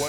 They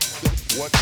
They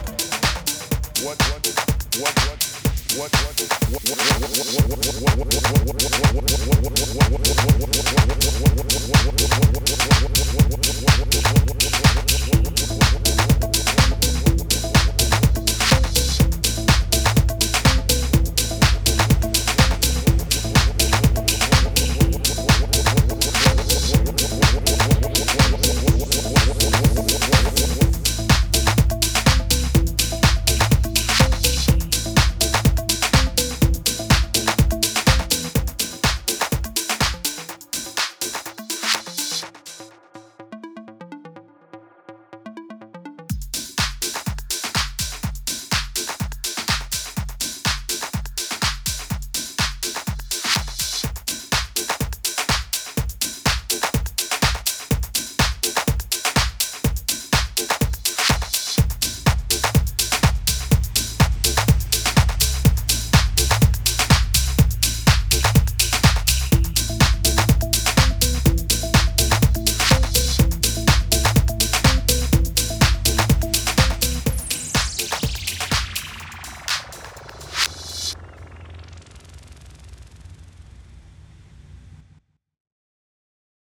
What